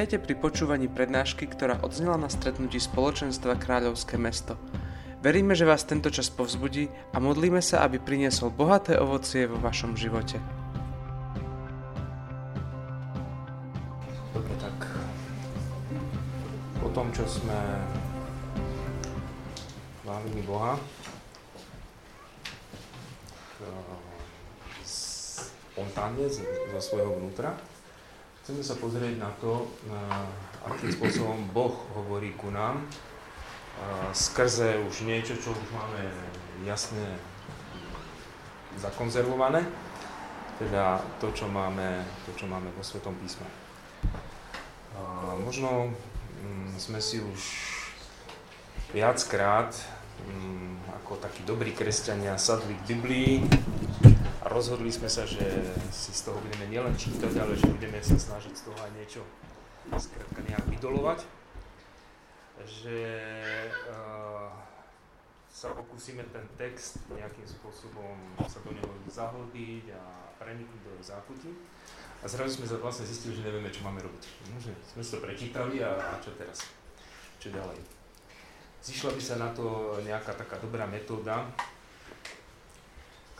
Vítajte pri počúvaní prednášky, ktorá odznela na stretnutí spoločenstva Kráľovské mesto. Veríme, že vás tento čas povzbudí a modlíme sa, aby priniesol bohaté ovocie vo vašom živote. Dobre, tak po tom, čo sme chválili Boha, spontánne zo svojho vnútra, Chceme sa pozrieť na to, akým spôsobom Boh hovorí ku nám, skrze už niečo, čo už máme jasne zakonzervované, teda to, čo máme, to, čo máme vo Svetom písme. Možno mm, sme si už viackrát mm, ako takí dobrí kresťania sadli k Biblii, a rozhodli sme sa, že si z toho budeme nielen čítať, ale že budeme sa snažiť z toho aj niečo skrátka nejak vydolovať. Že uh, sa pokúsime ten text nejakým spôsobom sa do neho zahlbiť a preniknúť do záchutí. A zrazu sme vlastne zistili, že nevieme, čo máme robiť. No, že sme si to prečítali a, a čo teraz? Čo ďalej? Zišla by sa na to nejaká taká dobrá metóda,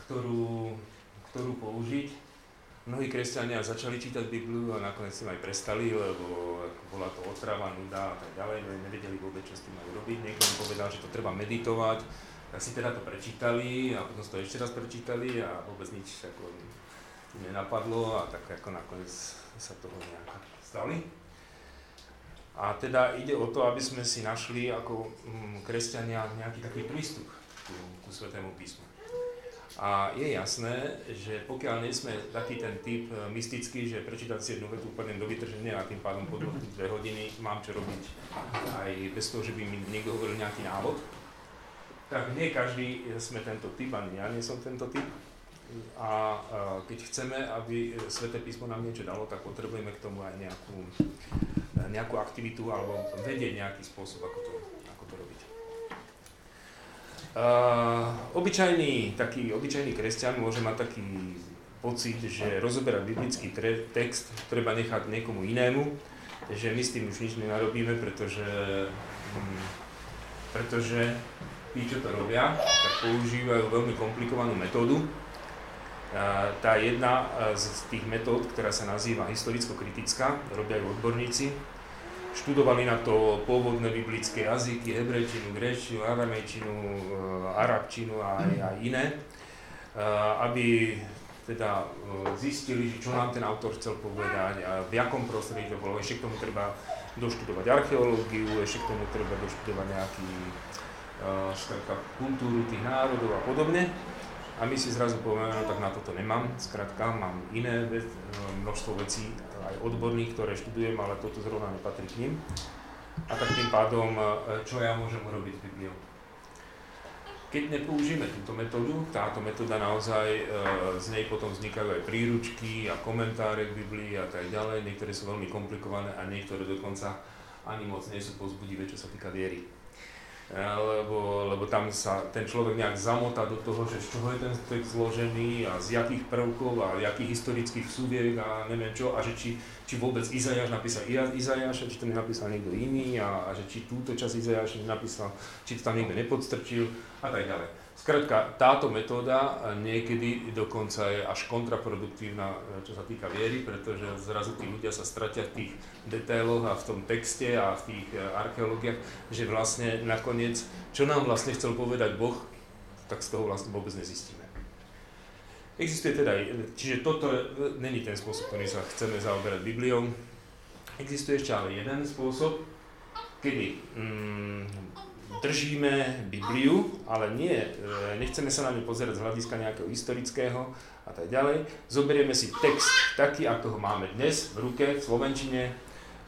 ktorú ktorú použiť. Mnohí kresťania začali čítať Bibliu a nakoniec si aj prestali, lebo bola to otrava, nuda a tak ďalej, nevedeli vôbec, čo s tým majú robiť. Niekto mi povedal, že to treba meditovať, tak si teda to prečítali a potom si to ešte raz prečítali a vôbec nič ako nenapadlo a tak ako nakoniec sa toho nejak stali. A teda ide o to, aby sme si našli ako mm, kresťania nejaký taký prístup ku, ku Svetému písmu. A je jasné, že pokiaľ nie sme taký ten typ e, mystický, že prečítať si jednu vetu úplne do vytrženia a tým pádom po dve hodiny mám čo robiť aj bez toho, že by mi niekto hovoril nejaký návod, tak nie každý sme tento typ, ani ja nie som tento typ. A e, keď chceme, aby Sveté písmo nám niečo dalo, tak potrebujeme k tomu aj nejakú, e, nejakú aktivitu alebo vedieť nejaký spôsob, ako to Obyčajný, taký obyčajný kresťan môže mať taký pocit, že rozoberať biblický tre- text treba nechať niekomu inému, že my s tým už nič nenarobíme, pretože, hm, pretože tí, čo to robia, tak používajú veľmi komplikovanú metódu. Uh, tá jedna z tých metód, ktorá sa nazýva historicko-kritická, robia ju odborníci, študovali na to pôvodné biblické jazyky, hebrejčinu, gréčinu, aramejčinu, eh, arabčinu a aj iné, eh, aby teda eh, zistili, čo nám ten autor chcel povedať a v jakom prostredí to bolo. Ešte k tomu treba doštudovať archeológiu, ešte k tomu treba doštudovať nejaký uh, kultúru tých národov a podobne. A my si zrazu povieme, no tak na toto nemám, skrátka mám iné množstvo vecí, aj odborných, ktoré študujem, ale toto zrovna nepatrí k ním. A tak tým pádom, e, čo ja môžem urobiť s Bibliou? Keď nepoužijeme túto metódu, táto metóda naozaj, e, z nej potom vznikajú aj príručky a komentáre k Biblii a tak ďalej, niektoré sú veľmi komplikované a niektoré dokonca ani moc nie sú pozbudivé, čo sa týka viery lebo, lebo tam sa ten človek nejak zamotá do toho, že z čoho je ten text zložený a z jakých prvkov a jakých historických súviek a neviem čo, a že či, či vôbec Izajáš napísal Izajáša, či to nenapísal niekto iný a, a že či túto časť Izajáša nenapísal, či to tam niekto nepodstrčil a tak ďalej. Skrátka, táto metóda niekedy dokonca je až kontraproduktívna, čo sa týka viery, pretože zrazu tí ľudia sa stratia v tých detailoch a v tom texte a v tých e, archeológiách, že vlastne nakoniec, čo nám vlastne chcel povedať Boh, tak z toho vlastne vôbec nezistíme. Existuje teda, čiže toto není ten spôsob, ktorý sa chceme zaoberať Bibliou. Existuje ešte ale jeden spôsob, kedy mm, držíme Bibliu, ale nie, e, nechceme sa na ňu pozerať z hľadiska nejakého historického a tak ďalej. Zoberieme si text taký, ako ho máme dnes v ruke, v Slovenčine,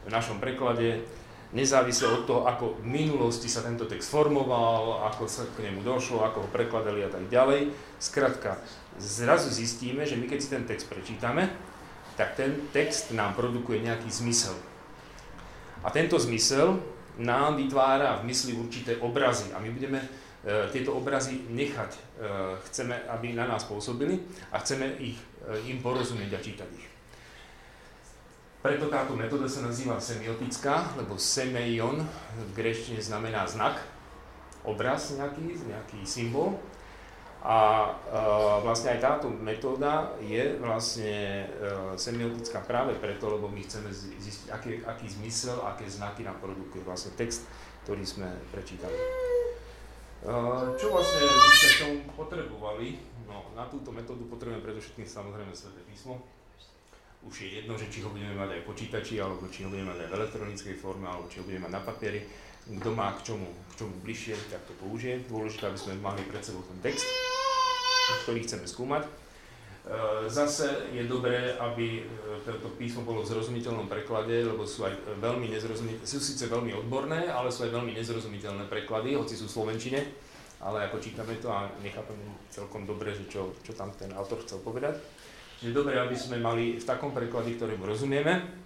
v našom preklade, nezávisle od toho, ako v minulosti sa tento text formoval, ako sa k nemu došlo, ako ho prekladali a tak ďalej. Skrátka, zrazu zistíme, že my keď si ten text prečítame, tak ten text nám produkuje nejaký zmysel. A tento zmysel nám vytvára v mysli určité obrazy a my budeme e, tieto obrazy nechať. E, chceme, aby na nás pôsobili a chceme ich, e, im porozumieť a čítať ich. Preto táto metóda sa nazýva semiotická, lebo semeion v greštine znamená znak, obraz nejaký, nejaký symbol. A e, vlastne aj táto metóda je vlastne e, semiotická práve preto, lebo my chceme zistiť, aký, aký zmysel, aké znaky nám produkuje vlastne text, ktorý sme prečítali. E, čo vlastne sme k tomu potrebovali? No, na túto metódu potrebujeme predovšetkým samozrejme Sveté písmo. Už je jedno, že či ho budeme mať aj v počítači, alebo či ho budeme mať aj v elektronickej forme, alebo či ho budeme mať na papieri. Kto má k čomu, k čomu bližšie, tak to použije. Dôležité, aby sme mali pred sebou ten text ktorý chceme skúmať. E, zase je dobré, aby e, toto písmo bolo v zrozumiteľnom preklade, lebo sú aj veľmi nezrozumiteľné, sú síce veľmi odborné, ale sú aj veľmi nezrozumiteľné preklady, hoci sú v Slovenčine, ale ako čítame to a nechápeme celkom dobre, že čo, čo tam ten autor chcel povedať. Čiže dobré, aby sme mali v takom preklade, ktorému rozumieme.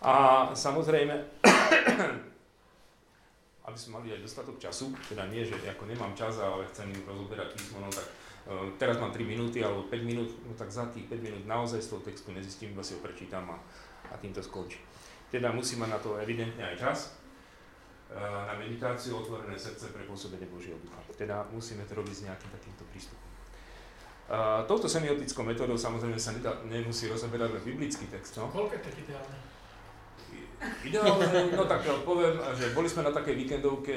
A samozrejme, aby sme mali aj dostatok času, teda nie, že ako nemám čas, ale chcem rozoberať písmo, no tak uh, teraz mám 3 minúty alebo 5 minút, no tak za tých 5 minút naozaj z toho textu nezistím, iba si ho prečítam a, a tým to skončí. Teda musí mať na to evidentne aj čas, uh, na meditáciu, otvorené srdce pre pôsobenie Božieho ducha. Teda musíme to robiť s nejakým takýmto prístupom. Uh, touto semiotickou metódou samozrejme sa nedá, nemusí rozoberať len biblický text. No? Koľko je tak ideálne? Ideálne, no tak poviem, že boli sme na takej víkendovke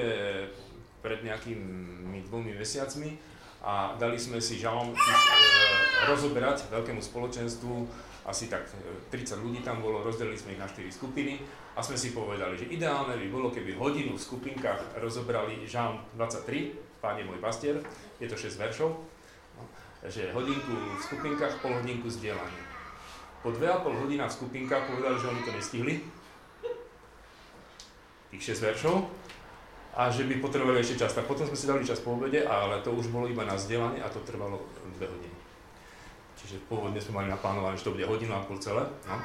pred nejakými dvomi mesiacmi a dali sme si žalom e, rozoberať veľkému spoločenstvu, asi tak 30 e, ľudí tam bolo, rozdelili sme ich na 4 skupiny a sme si povedali, že ideálne by bolo, keby hodinu v skupinkách rozobrali žalm 23, Pán je môj pastier, je to 6 veršov, no, že hodinku v skupinkách, pol hodinku zdieľanie. Po 2,5 hodina v skupinkách povedali, že oni to nestihli, tých 6 veršov a že by potrebovali ešte čas. Tak potom sme si dali čas po obede, ale to už bolo iba na vzdelanie a to trvalo 2 hodiny. Čiže pôvodne sme mali naplánované, že to bude hodinu a pol celé. No.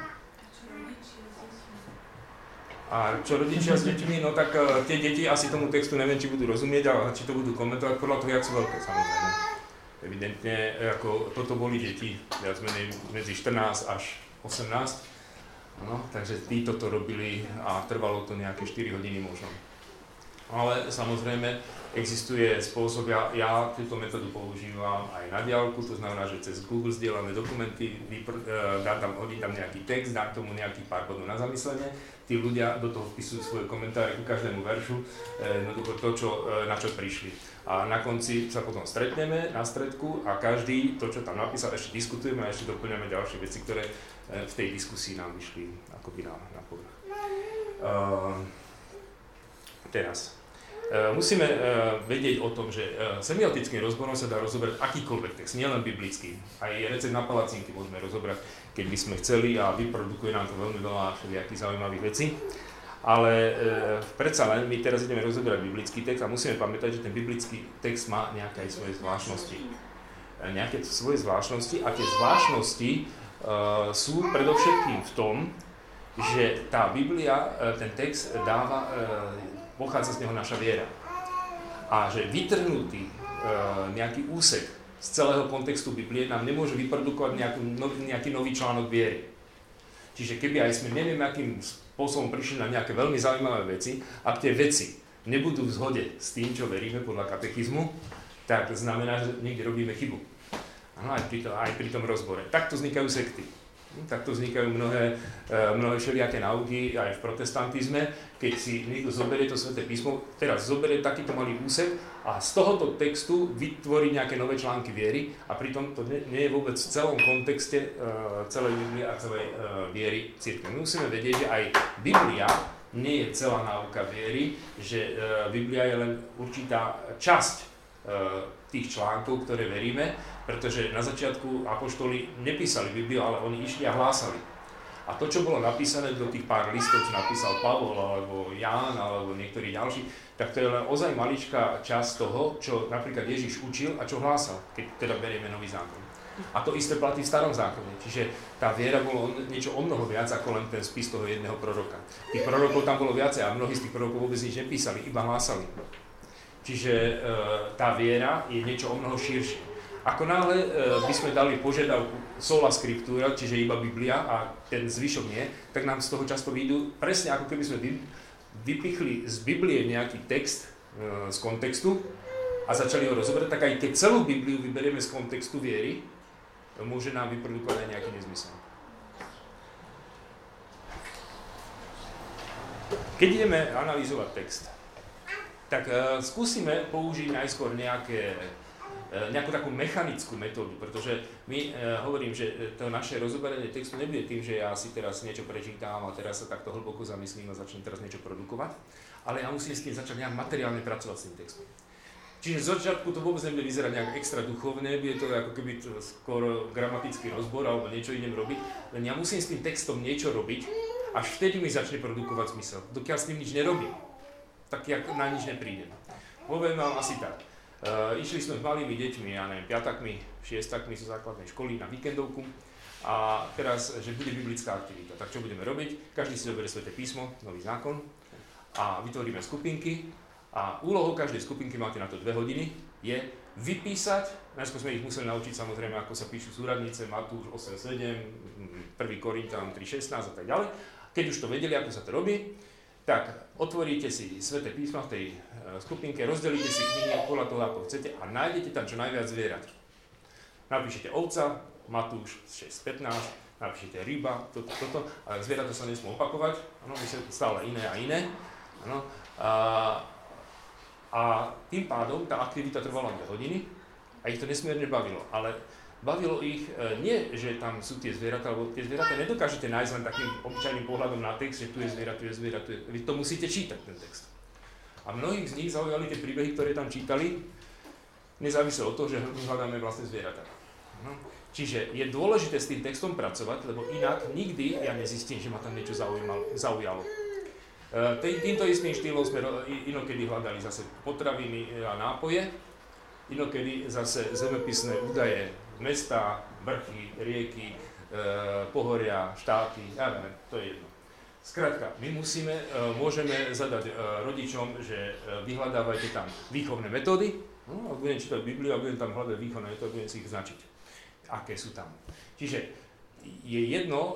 A čo rodičia s deťmi, no tak uh, tie deti asi tomu textu neviem, či budú rozumieť, ale či to budú komentovať podľa toho, jak sú veľké samozrejme. Evidentne, ako toto boli deti, viac menej medzi 14 až 18, No, takže títo to robili a trvalo to nejaké 4 hodiny možno. Ale samozrejme existuje spôsob, ja, ja túto metódu používam aj na diálku, to znamená, že cez Google zdieľame dokumenty, vypr- e, dám tam, hodím tam nejaký text, dám tomu nejaký pár bodov na zamyslenie, tí ľudia do toho vpisujú svoje komentáre ku každému veršu, e, jednoducho to, čo, e, na čo prišli. A na konci sa potom stretneme na stredku a každý to, čo tam napísal, ešte diskutujeme a ešte doplňame ďalšie veci, ktoré v tej diskusii nám vyšli akoby na, na povrch. Uh, teraz. Uh, musíme uh, vedieť o tom, že uh, semiotickým rozborom sa dá rozobrať akýkoľvek text, nielen biblický. Aj recept na palacinky môžeme rozobrať, keď by sme chceli a vyprodukuje nám to veľmi veľa všelijakých zaujímavých vecí. Ale e, predsa len my teraz ideme rozoberať biblický text a musíme pamätať, že ten biblický text má nejaké aj svoje zvláštnosti. E, nejaké svoje zvláštnosti a tie zvláštnosti Eh, sú predovšetkým v tom, že tá Biblia, eh, ten text dáva, eh, pochádza z neho naša viera. A že vytrhnutý nejaký úsek z celého kontextu Biblie nám nemôže vyprodukovať nejaký, nejaký nový článok viery. Čiže keby aj sme neviem, akým spôsobom prišli na nejaké veľmi zaujímavé veci, ak tie veci nebudú v zhode s tým, čo veríme podľa katechizmu, tak znamená, že niekde robíme chybu. Ano, aj, pri aj pri tom rozbore. Takto vznikajú sekty. Hm, takto vznikajú mnohé, e, mnohé všelijaké nauky aj v protestantizme, keď si niekto zoberie to sväté písmo, teraz zoberie takýto malý úsek a z tohoto textu vytvorí nejaké nové články viery a pritom to nie, nie je vôbec v celom kontexte uh, celej Biblie a celej uh, viery církve. My musíme vedieť, že aj Biblia nie je celá náuka viery, že uh, Biblia je len určitá časť tých článkov, ktoré veríme, pretože na začiatku apoštoli nepísali Bibliu, ale oni išli a hlásali. A to, čo bolo napísané do tých pár listov, čo napísal Pavol, alebo Ján, alebo niektorí ďalší, tak to je len ozaj maličká časť toho, čo napríklad Ježiš učil a čo hlásal, keď teda berieme nový zákon. A to isté platí v starom zákone. Čiže tá viera bolo niečo o mnoho viac ako len ten spis toho jedného proroka. Tých prorokov tam bolo viacej a mnohí z tých prorokov vôbec nič nepísali, iba hlásali. Čiže e, tá viera je niečo o mnoho širšie. Ako náhle e, by sme dali požiadavku sola scriptura, čiže iba Biblia a ten zvyšok nie, tak nám z toho často vyjdú presne ako keby sme vypichli z Biblie nejaký text e, z kontextu a začali ho rozoberať, tak aj keď celú Bibliu vyberieme z kontextu viery, môže nám vyprodukovať aj nejaký nezmysel. Keď ideme analyzovať text, tak uh, skúsime použiť najskôr nejaké E, nejakú takú mechanickú metódu, pretože my, e, hovorím, že to naše rozoberanie textu nebude tým, že ja si teraz niečo prečítam a teraz sa takto hlboko zamyslím a začnem teraz niečo produkovať, ale ja musím s tým začať nejak materiálne pracovať s tým textom. Čiže z začiatku to vôbec nebude vyzerať nejak extra duchovné, bude to ako keby skôr gramatický rozbor alebo niečo idem robiť, len ja musím s tým textom niečo robiť, až vtedy mi začne produkovať zmysel. Dokiaľ s tým nič nerobím, tak ja na nič neprídem. Poviem vám asi tak. Uh, išli sme s malými deťmi, ja neviem, piatakmi, šiestakmi zo základnej školy na víkendovku a teraz, že bude biblická aktivita. Tak čo budeme robiť? Každý si zoberie Sveté písmo, nový zákon a vytvoríme skupinky a úlohou každej skupinky, máte na to dve hodiny, je vypísať, najskôr sme ich museli naučiť samozrejme, ako sa píšu súradnice, Matúš 8.7, 1. Korintán 3.16 a tak ďalej. Keď už to vedeli, ako sa to robí, tak otvoríte si Sveté písma v tej skupinke, rozdelíte si knihy podľa toho, ako chcete a nájdete tam čo najviac zvierat. Napíšete ovca, Matúš 6.15, napíšete ryba, toto, toto, ale zvieratá sa nesmú opakovať, ano, my stále iné a iné. Ano, a, a tým pádom tá aktivita trvala 2 hodiny a ich to nesmierne bavilo, ale bavilo ich e, nie, že tam sú tie zvieratá, lebo tie zvieratá nedokážete nájsť len takým obyčajným pohľadom na text, že tu je zviera, tu je zviera, tu je... Vy to musíte čítať, ten text. A mnohých z nich zaujali tie príbehy, ktoré tam čítali, nezávisle od toho, že hľadáme vlastne zvieratá. No. Čiže je dôležité s tým textom pracovať, lebo inak nikdy ja nezistím, že ma tam niečo zaujalo. E, týmto istým štýlom sme inokedy hľadali zase potraviny a nápoje, inokedy zase zemepisné údaje, mesta, vrchy, rieky, e, pohoria, štáty, ja neviem, to je jedno. Skrátka, my musíme, e, môžeme zadať e, rodičom, že vyhľadávajte tam výchovné metódy, no, ak budem čítať Bibliu a budem tam hľadať výchovné metódy, budem si ich značiť, aké sú tam. Čiže je jedno,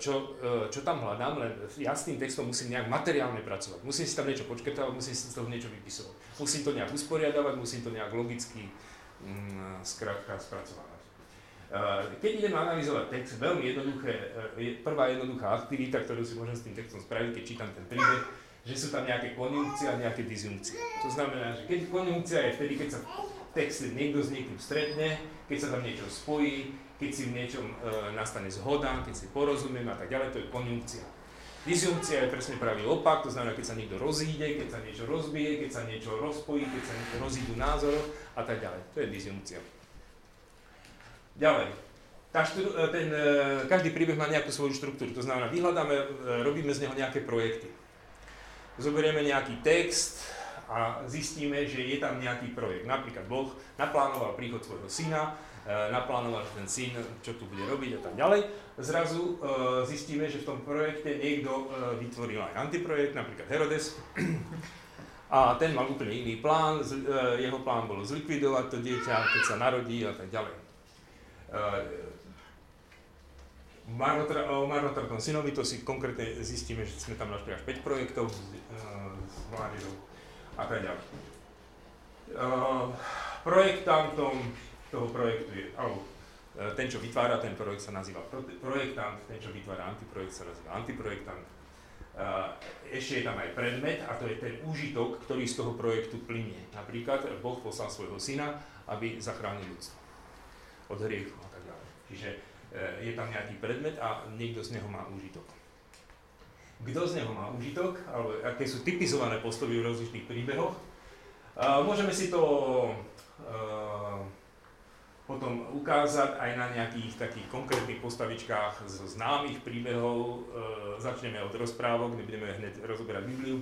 čo, čo tam hľadám, len ja s tým textom musím nejak materiálne pracovať. Musím si tam niečo počketávať, musím si z toho niečo vypisovať. Musím to nejak usporiadavať, musím to nejak logicky mm, skrátka spracovať. Eh, keď idem analyzovať text, veľmi jednoduché, eh, prvá jednoduchá aktivita, ktorú si môžem s tým textom spraviť, keď čítam ten príbeh, že sú tam nejaké konjunkcie a nejaké disjunkcie. To znamená, že keď konjunkcia je vtedy, keď sa v texte niekto s niekým stretne, keď sa tam niečo spojí, keď si v niečom e, nastane zhoda, keď si porozumiem a tak ďalej, to je konjunkcia. Disjunkcia je presne pravý opak, to znamená, keď sa niekto rozíde, keď sa niečo rozbije, keď sa niečo rozpojí, keď sa niečo rozídu názorov a tak ďalej. To je disjunkcia. Ďalej. Tá štru, e, ten, e, každý príbeh má nejakú svoju štruktúru, to znamená, vyhľadáme, e, robíme z neho nejaké projekty. Zoberieme nejaký text a zistíme, že je tam nejaký projekt. Napríklad Boh naplánoval príchod svojho syna, naplánoval, že ten syn, čo tu bude robiť a tak ďalej. Zrazu zistíme, že v tom projekte niekto vytvoril aj antiprojekt, napríklad Herodes. A ten mal úplne iný plán, jeho plán bolo zlikvidovať to dieťa, keď sa narodí a tak ďalej. O marnotratnom synovi to si konkrétne zistíme, že sme tam našli až 5 projektov s, s mládežou a tak ďalej. Projektantom toho projektu je, alebo ten, čo vytvára ten projekt, sa nazýva projektant, ten, čo vytvára antiprojekt, sa nazýva antiprojektant. Ešte je tam aj predmet a to je ten úžitok, ktorý z toho projektu plinie. Napríklad Boh poslal svojho syna, aby zachránil ľudstvo od hriechu a tak ďalej. Čiže e, je tam nejaký predmet a niekto z neho má úžitok. Kto z neho má úžitok, alebo aké sú typizované postavy v rozličných príbehoch. Môžeme si to e, potom ukázať aj na nejakých takých konkrétnych postavičkách z známych príbehov. E, začneme od rozprávok, kde budeme hneď rozoberať Bibliu.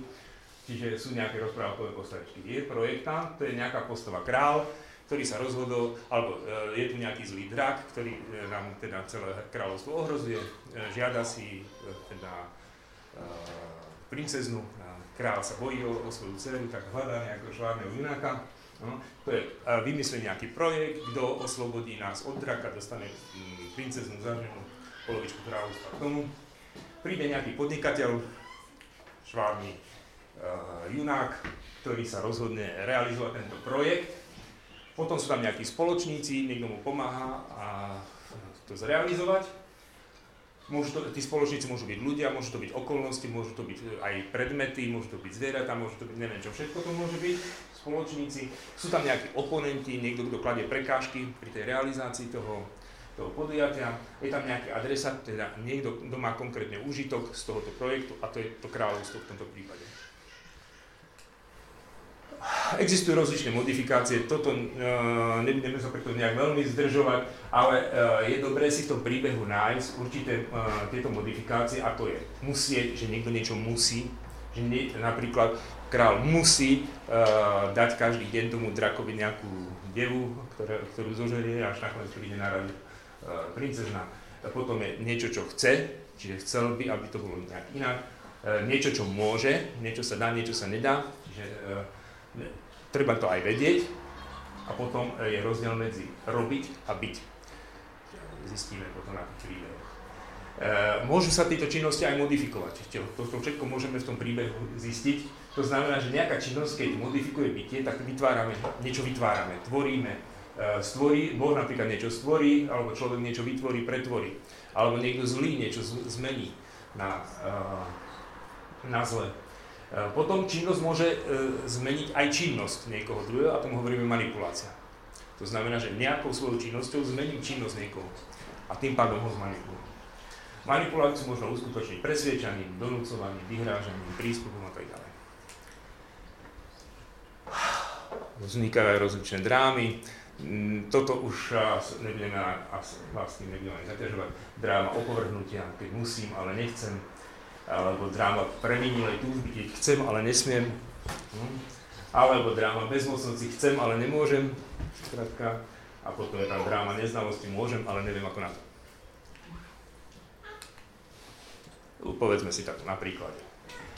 Čiže sú nejaké rozprávkové postavičky. Je projektant, to je nejaká postava král, ktorý sa rozhodol, alebo e, je tu nejaký zlý drak, ktorý e, nám teda celé kráľovstvo ohrozuje, e, žiada si teda princeznu, kráľ sa bojí o, o svoju dceru, tak hľadá nejakého švárneho junáka No, to je vymyslený nejaký projekt, kto oslobodí nás od draka, dostane princeznú zaženú polovičku kráľovstva k tomu. Príde nejaký podnikateľ, švárny uh, junák, ktorý sa rozhodne realizovať tento projekt. Potom sú tam nejakí spoločníci, niekto mu pomáha a to zrealizovať. Môžu to, tí spoločníci môžu byť ľudia, môžu to byť okolnosti, môžu to byť aj predmety, môžu to byť zvieratá, môžu to byť neviem čo všetko to môže byť, spoločníci. Sú tam nejakí oponenti, niekto, kto kladie prekážky pri tej realizácii toho, toho podujatia. Je tam nejaký adresát, teda niekto, kto má konkrétne užitok z tohoto projektu a to je to kráľovstvo v tomto prípade. Existujú rozličné modifikácie, toto uh, nebudeme sa preto nejak veľmi zdržovať, ale uh, je dobré si v tom príbehu nájsť určité uh, tieto modifikácie a to je musieť, že niekto niečo musí, že nie, napríklad král musí uh, dať každý deň tomu drakovi nejakú devu, ktoré, ktorú zožerie, až nakoniec príde na radu uh, princezna. Potom je niečo, čo chce, čiže chcel by, aby to bolo nejak inak. Uh, niečo, čo môže, niečo sa dá, niečo sa nedá. Čiže, treba to aj vedieť a potom je rozdiel medzi robiť a byť. Zistíme potom na tých príbehoch. E, môžu sa tieto činnosti aj modifikovať. To, to všetko môžeme v tom príbehu zistiť. To znamená, že nejaká činnosť, keď modifikuje bytie, tak vytvárame, niečo vytvárame, tvoríme. E, stvorí, Boh napríklad niečo stvorí, alebo človek niečo vytvorí, pretvorí. Alebo niekto zlý niečo zmení na, e, na zle. E, potom činnosť môže e, zmeniť aj činnosť niekoho druhého a tomu hovoríme manipulácia. To znamená, že nejakou svojou činnosťou zmením činnosť niekoho a tým pádom ho zmanipulujem. Manipuláciu možno uskutočniť presviečaním, donúcovaním, vyhrážaním, prístupom a tak ďalej. Vznikajú aj rozličné drámy. Mm, toto už nebudeme, vlastne nebudeme zaťažovať. Dráma opovrhnutia, keď musím, ale nechcem alebo dráma previnilej túžby, keď chcem, ale nesmiem, hm? alebo dráma bezmocnosti, chcem, ale nemôžem, Skratka. a potom je tam dráma neznalosti, môžem, ale neviem ako na to. Povedzme si tak na príklade.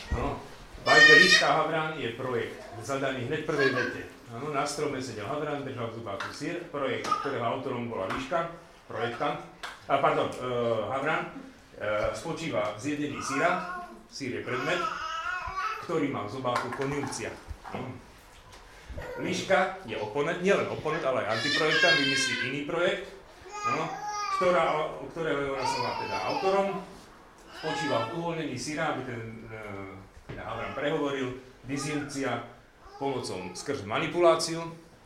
No, Bajka Líška Havran je projekt zadaný hneď prvej vete. Ano, na strome sedel Havran, držal v zubáku sír, projekt, ktorého autorom bola Líška, projektant, a pardon, uh, Havran, spočíva v zjedení síra, sír je predmet, ktorý má v zobáku konjunkcia. Líška je oponent, nielen oponent, ale aj antiprojektant, vymyslí iný projekt, no, ktorá, ktorého ona sa má teda autorom, spočíva v uvoľnení síra, aby ten e, teda Avram prehovoril, disjunkcia pomocou skrz manipuláciu,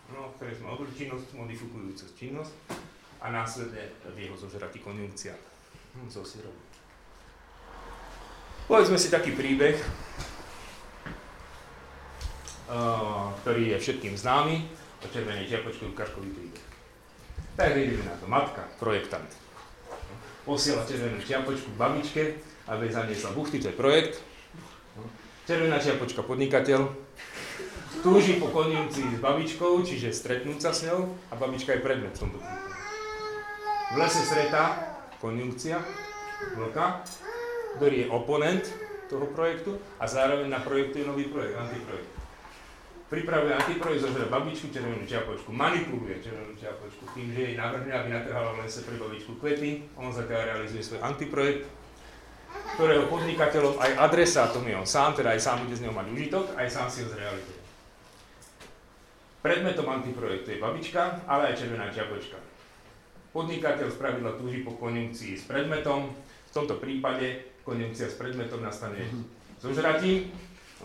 no, ktoré sme činnosť, modifikujúcu činnosť a následne v jeho zožratí konjunkcia so sírom. Povedzme si taký príbeh, uh, ktorý je všetkým známy, o červenej čiapočke Lukáškový príbeh. Tak ideme na to. Matka, projektant. Posiela červenú čiapočku babičke, aby zaniesla buchty, to je projekt. Červená čiapočka podnikateľ. Túži po konjunkcii s babičkou, čiže stretnúť sa s ňou a babička je predmet v tomto prípade. V lese stretá konjunkcia, vlka, ktorý je oponent toho projektu a zároveň naprojektuje nový projekt, antiprojekt. Pripravuje antiprojekt, zožere babičku, červenú čiapočku, manipuluje červenú čiapočku tým, že jej navrhne, aby natrhala v lese pre babičku kvety, on zatiaľ realizuje svoj antiprojekt, ktorého podnikateľom aj adresátom je on sám, teda aj sám bude z neho mať užitok, aj sám si ho zrealizuje. Predmetom antiprojektu je babička, ale aj červená čiapočka. Podnikateľ z pravidla túži po konjunkcii s predmetom, v tomto prípade konjunkcia s predmetom nastane zožratím.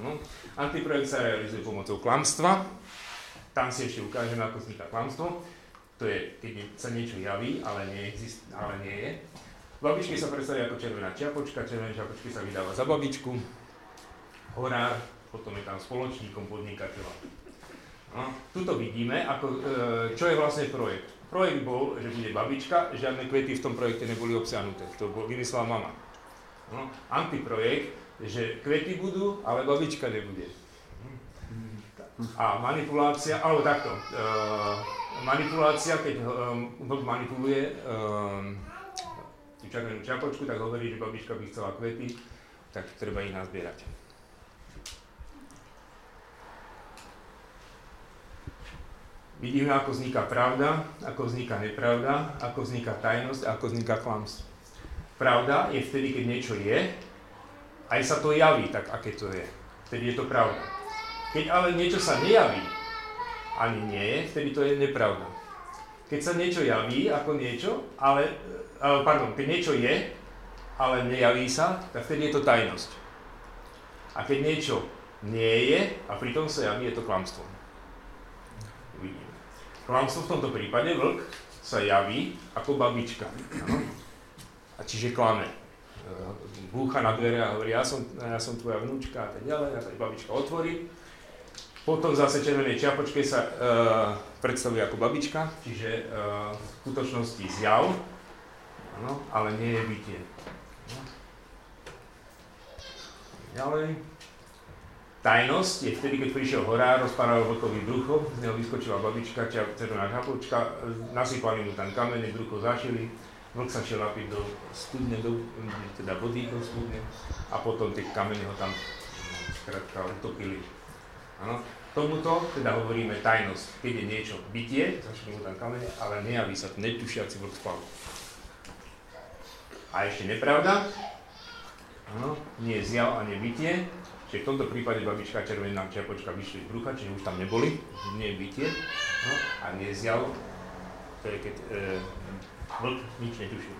No. Antiprojekt sa realizuje pomocou klamstva. Tam si ešte ukážeme, ako vzniká klamstvo. To je, keď sa niečo javí, ale nie, exist, ale nie je. Babičky sa predstavia ako červená čiapočka, červené čiapočky sa vydáva za babičku, horár, potom je tam spoločníkom podnikateľa. Tuto vidíme, ako, e, čo je vlastne projekt. Projekt bol, že bude babička, žiadne kvety v tom projekte neboli obsiahnuté. To bol, vymyslela mama. No, antiprojekt, že kvety budú, ale babička nebude. A manipulácia, alebo takto, uh, manipulácia, keď um, manipuluje um, červenú čapočku, tak hovorí, že babička by chcela kvety, tak treba ich nazbierať. Vidíme, ako vzniká pravda, ako vzniká nepravda, ako vzniká tajnosť ako vzniká klamstvo. Pravda je vtedy, keď niečo je, aj sa to javí tak, aké to je. Vtedy je to pravda. Keď ale niečo sa nejaví, ani nie je, vtedy to je nepravda. Keď sa niečo javí ako niečo, ale, eh, pardon, keď niečo je, ale nejaví sa, tak vtedy je to tajnosť. A keď niečo nie je a pritom sa javí, je to klamstvo. Klamstvo v tomto prípade, vlk, sa javí ako babička. Ano? A čiže klame. E, búcha na dvere a hovorí, ja som, ja som tvoja vnúčka a tak ďalej, a tak babička otvorí. Potom zase červenej čiapočke sa uh, predstavuje ako babička, čiže uh, v skutočnosti zjav, ano, ale nie je bytie. Ďalej. Tajnosť je vtedy, keď prišiel horár, rozpáral vlkový brucho, z neho vyskočila babička, červená žabočka, nasypali mu tam kamene, brucho zašili, vlk sa šiel napiť do studne, do, teda vody do studne a potom tie kamene ho tam skrátka utopili. Ano. Tomuto teda hovoríme tajnosť, keď je niečo bytie, zašli mu tam kamene, ale nejaví sa netušiaci vlk spal. A ešte nepravda, ano, nie je zjav a nebytie, Čiže v tomto prípade babička červená čiapočka vyšli z brucha, čiže už tam neboli, nie bytie. No, a nezjav, to je keď e, vlk nič netušil.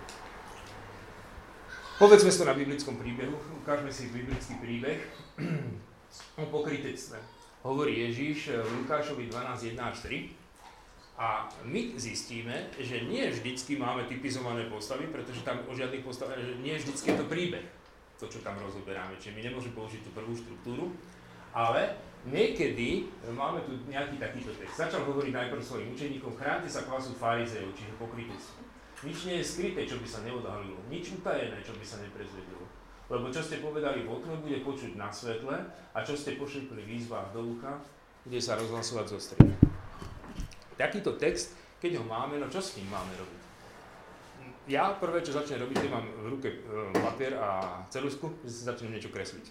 Povedzme si to na biblickom príbehu, ukážme si biblický príbeh o pokrytectve. Hovorí Ježíš v Lukášovi 12, 1 až 3. A my zistíme, že nie vždycky máme typizované postavy, pretože tam o žiadnych postavách, nie vždycky je to príbeh to, čo tam rozoberáme. Čiže my nemôžeme použiť tú prvú štruktúru, ale niekedy máme tu nejaký takýto text. Začal hovoriť najprv svojim učeníkom, chránte sa klasu farizejov, čiže pokrytectvo. Nič nie je skryté, čo by sa neodhalilo. Nič utajené, čo by sa neprezvedelo. Lebo čo ste povedali v okne, bude počuť na svetle a čo ste pošli v výzvách do ucha, bude sa rozhlasovať zo stredy. Takýto text, keď ho máme, no čo s ním máme robiť? Ja prvé, čo začnem robiť, keď mám v ruke e, papier a celusku, že si začnem niečo kresliť.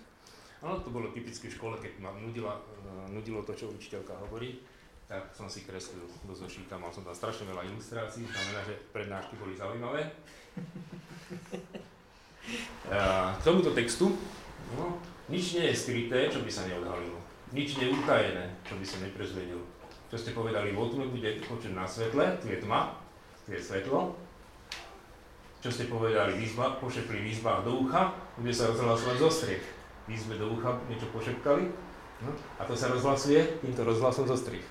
Áno, to bolo typické v škole, keď ma nudila, e, nudilo to, čo učiteľka hovorí, tak som si kreslil do zošíta, mal som tam strašne veľa ilustrácií, znamená, že prednášky boli zaujímavé. K tomuto textu, no, nič nie je skryté, čo by sa neodhalilo. Nič nie je utajené, čo by sa neprezvedelo. Čo ste povedali, v otme bude počuť na svetle, tu je tma, tu je svetlo, čo ste povedali, výzva, pošepli výzva do ucha, bude sa rozhlasovať zo striech. Výzve do ucha niečo pošepkali no, a to sa rozhlasuje týmto rozhlasom zo striech.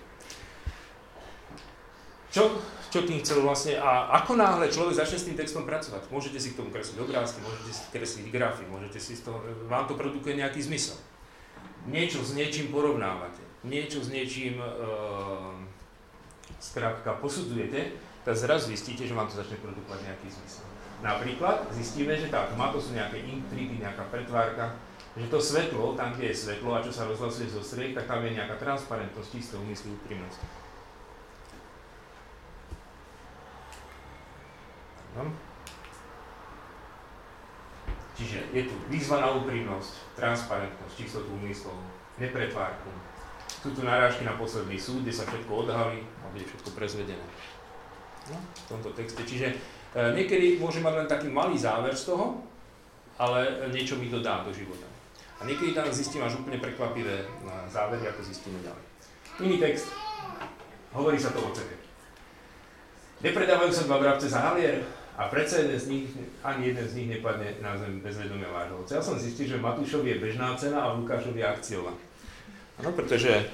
Čo, čo tým chcel vlastne, a ako náhle človek začne s tým textom pracovať, môžete si k tomu kresliť obrázky, môžete si kresliť grafy, môžete si z toho, vám to produkuje nejaký zmysel. Niečo s niečím porovnávate, niečo s niečím e, skrátka posudzujete, tak zrazu zistíte, že vám to začne produkovať nejaký zmysel. Napríklad zistíme, že tá tma to sú nejaké intrigy, nejaká pretvárka, že to svetlo, tam, kde je svetlo a čo sa rozhlasuje zo striech, tak tam je nejaká transparentnosť, čisté úmysly, úprimnosť. Čiže je tu výzva na úprimnosť, transparentnosť, čistotu úmyslov, nepretvárku. Sú tu narážky na posledný súd, kde sa všetko odhalí a bude všetko prezvedené. No, v tomto texte. Čiže niekedy môže mať len taký malý záver z toho, ale niečo mi to dá do života. A niekedy tam zistím až úplne prekvapivé e, závery, ako zistíme ďalej. Iný text. Hovorí sa to o cete. Nepredávajú sa dva vrabce za halier a predsa jeden z nich, ani jeden z nich nepadne na zem bez vedomia vášho Ja som zistil, že Matúšovi je bežná cena a Lukášovi je akciová. Áno, pretože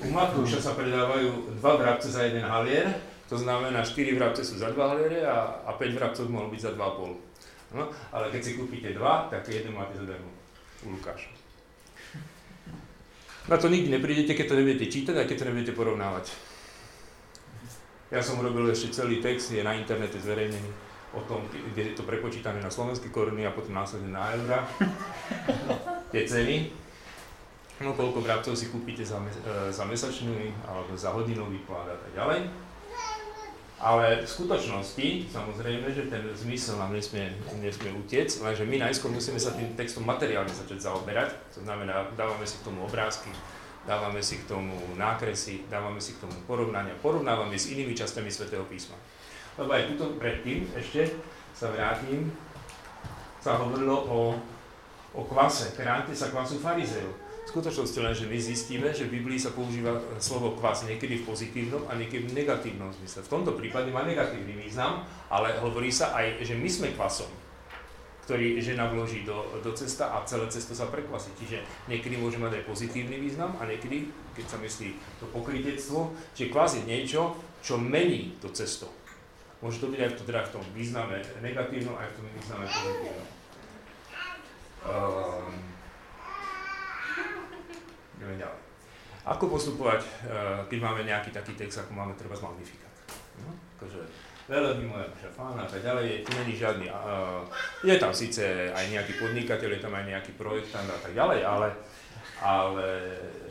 u Matúša sa predávajú dva vrabce za jeden halier to znamená, 4 vrabce sú za 2 haliere a, a 5 vrabcov mohol byť za 2,5. No, ale keď si kúpite 2, tak jeden máte zadarmo u Lukáša. Na to nikdy neprídete, keď to nebudete čítať a keď to nebudete porovnávať. Ja som urobil ešte celý text, je na internete zverejnený o tom, kde je to prepočítané na slovenské koruny a potom následne na eura. Tie ceny. No koľko vrabcov si kúpite za, mes- e, za mesačný alebo za hodinový plat a tak ďalej. Ale v skutočnosti, samozrejme, že ten zmysel nám nesmie, nesmie utiec, lenže my najskôr musíme sa tým textom materiálne začať zaoberať, to znamená, dávame si k tomu obrázky, dávame si k tomu nákresy, dávame si k tomu porovnania, porovnávame s inými častami svätého písma. Lebo aj tuto predtým, ešte sa vrátim, sa hovorilo o, o kvase, kránte sa kvasu farizejov skutočnosti len, že my zistíme, že v Biblii sa používa slovo kvas niekedy v pozitívnom a niekedy v negatívnom zmysle. V tomto prípade má negatívny význam, ale hovorí sa aj, že my sme kvasom, ktorý žena vloží do, do cesta a celé cesto sa prekvasí. Čiže niekedy môže mať aj pozitívny význam a niekedy, keď sa myslí to pokrytectvo, že kvas je niečo, čo mení to cesto. Môže to byť aj v, teda v tom význame negatívnom, aj v tom význame pozitívnom. Um, Ideme ďalej. Ako postupovať, eh, keď máme nejaký taký text, ako máme treba z Magnifikát? No, akože, veľmi moja šafána a tak ďalej, tu není žiadny, uh, je tam síce aj nejaký podnikateľ, je tam aj nejaký projektant a tak ďalej, ale, ale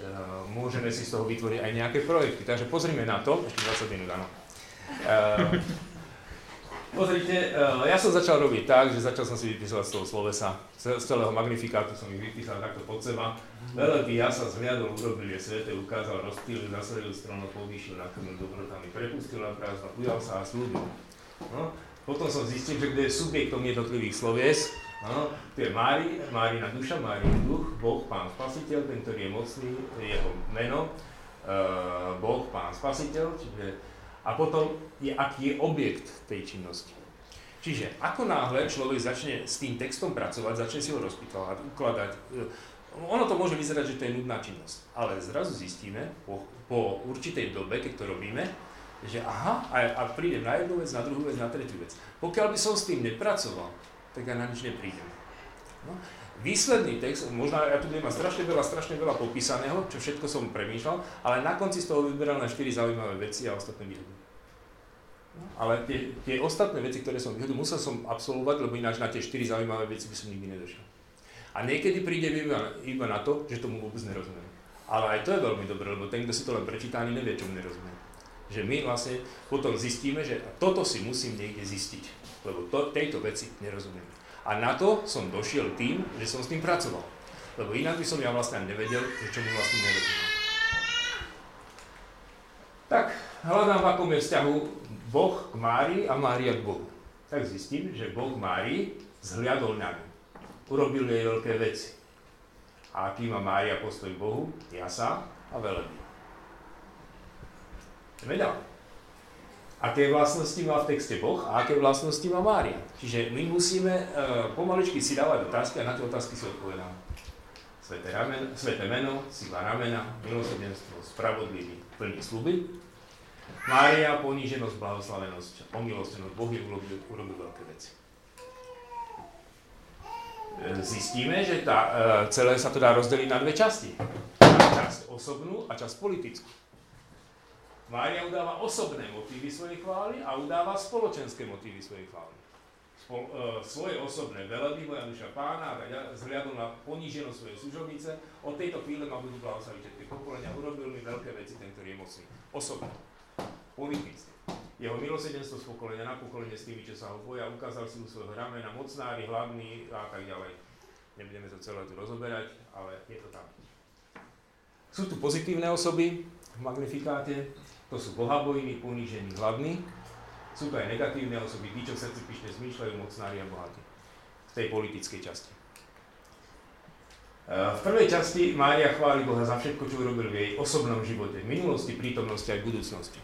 uh, môžeme si z toho vytvoriť aj nejaké projekty. Takže pozrime na to, ešte 20 minút, áno. Uh, Pozrite, eh, ja som začal robiť tak, že začal som si vypísať z toho slovesa, z celého magnifikátu som ich vypísal takto pod seba. Veľký ja sa zhliadol, urobil je svete, ukázal, rozptýlil, zasvedil stranu, povýšil, nakrmil dobrotami, prepustil na prázdno, ujal sa a slúbil. No, potom som zistil, že kde je subjektom jednotlivých slovies, no, to je Mári, Márina duša, Márin duch, Boh, Pán Spasiteľ, ten, ktorý je mocný, jeho meno, uh, Boh, Pán Spasiteľ, čiže a potom je, aký je objekt tej činnosti. Čiže ako náhle človek začne s tým textom pracovať, začne si ho rozpýtovať, ukladať, e, ono to môže vyzerať, že to je nudná činnosť, ale zrazu zistíme po, po určitej dobe, keď to robíme, že aha, a, a prídem na jednu vec, na druhú vec, na tretiu vec. Pokiaľ by som s tým nepracoval, tak aj na nič neprídem. No. Výsledný text, možno ja tu budem strašne veľa, strašne veľa popísaného, čo všetko som premýšľal, ale na konci z toho vyberal na 4 zaujímavé veci a ostatné vyhodil. Ale tie, tie ostatné veci, ktoré som vyhodil, musel som absolvovať, lebo ináč na tie 4 zaujímavé veci by som nikdy nedošiel. A niekedy príde iba, iba na to, že tomu vôbec nerozumiem. Ale aj to je veľmi dobré, lebo ten, kto si to len prečíta, ani nevie, čomu nerozumie. Že my vlastne potom zistíme, že toto si musím niekde zistiť, lebo to, tejto veci nerozumiem. A na to som došiel tým, že som s tým pracoval. Lebo inak by som ja vlastne nevedel, že čomu vlastne nerozumiem. Tak, hľadám, v akom je vzťahu Boh k Márii a Mária k Bohu. Tak zistím, že Boh Márii zhliadol na ňu. Urobil jej veľké veci. A aký má Mária postoj k Bohu? sa a velebí. Ideme ďalej. Aké vlastnosti má v texte Boh a aké vlastnosti má Mária. Čiže my musíme uh, pomaličky si dávať otázky a na tie otázky si odpovedáme. Sveté, ramen, sveté meno, sila ramena, milosrdenstvo, spravodlivý, plný sluby, Mária, poníženosť, blahoslavenosť, omilostenosť, Boh je urobil, urobil veľké veci. E, zistíme, že tá, e, celé sa to dá rozdeliť na dve časti. Časť osobnú a časť politickú. Mária udáva osobné motívy svojej chvály a udáva spoločenské motívy svojej chvály. Spol, uh, svoje osobné veleby, moja duša pána, a zhľadom na poníženosť svojej služobnice, od tejto chvíle ma budú blahoslaviť všetky pokolenia, urobil mi veľké veci, ten, ktorý je mocný. Osobné politické. Jeho milosedenstvo z pokolenia na pokolenie s tými, čo sa ho boja, ukázal si u svojho ramena, mocnári, hlavný a tak ďalej. Nebudeme to celé tu rozoberať, ale je to tam. Sú tu pozitívne osoby v magnifikáte, to sú bohabojní, ponížení, hladní. Sú tu aj negatívne osoby, tí, čo v srdci pyšne zmýšľajú, mocnári a bohatí. V tej politickej časti. V prvej časti Mária chváli Boha za všetko, čo urobil v jej osobnom živote, v minulosti, prítomnosti aj v budúcnosti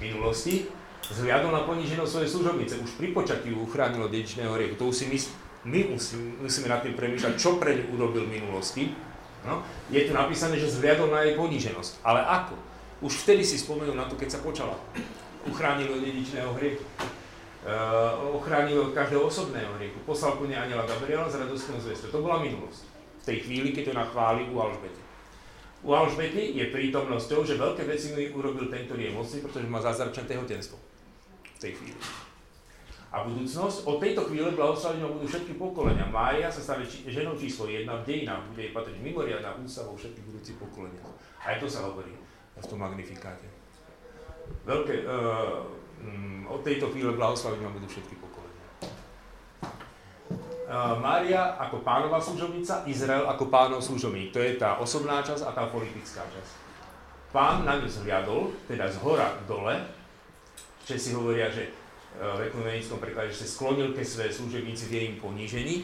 minulosti, zhľadom na poníženosť svojej služobnice. Už pri počatí ju uchránilo dedičného rieku. To si my, my musím, musíme nad tým premýšľať, čo pre ňu urobil v minulosti. No, je tu napísané, že zhľadom na jej poníženosť. Ale ako? Už vtedy si spomenul na to, keď sa počala. Uchránil od dedičného hriechu. Uh, ochránil od každého osobného hriechu. Poslal po nej aniela Gabriela z radostného zväzstva. To bola minulosť. V tej chvíli, keď to nachváli u Alžbete. U Alžbety je prítomnosťou, že veľké veci mi urobil ten, ktorý je mocný, pretože má zázračné tehotenstvo v tej chvíli. A budúcnosť, od tejto chvíle blahoslavením budú všetky pokolenia. Mária sa stane či, ženou číslo 1 v dejinách, bude jej patriť mimoriadná úsa vo všetkých budúcich pokoleniach. Aj to sa hovorí v tom magnifikáte. Veľké, uh, um, od tejto chvíle blahoslavením budú všetky pokolenia. Mária ako pánová služobnica, Izrael ako pánov služobník. To je tá osobná časť a tá politická časť. Pán na ňu zhliadol, teda z hora dole, si hovoria, že v ekumenickom preklade, že sa sklonil ke svojej služebnici v jej ponížení.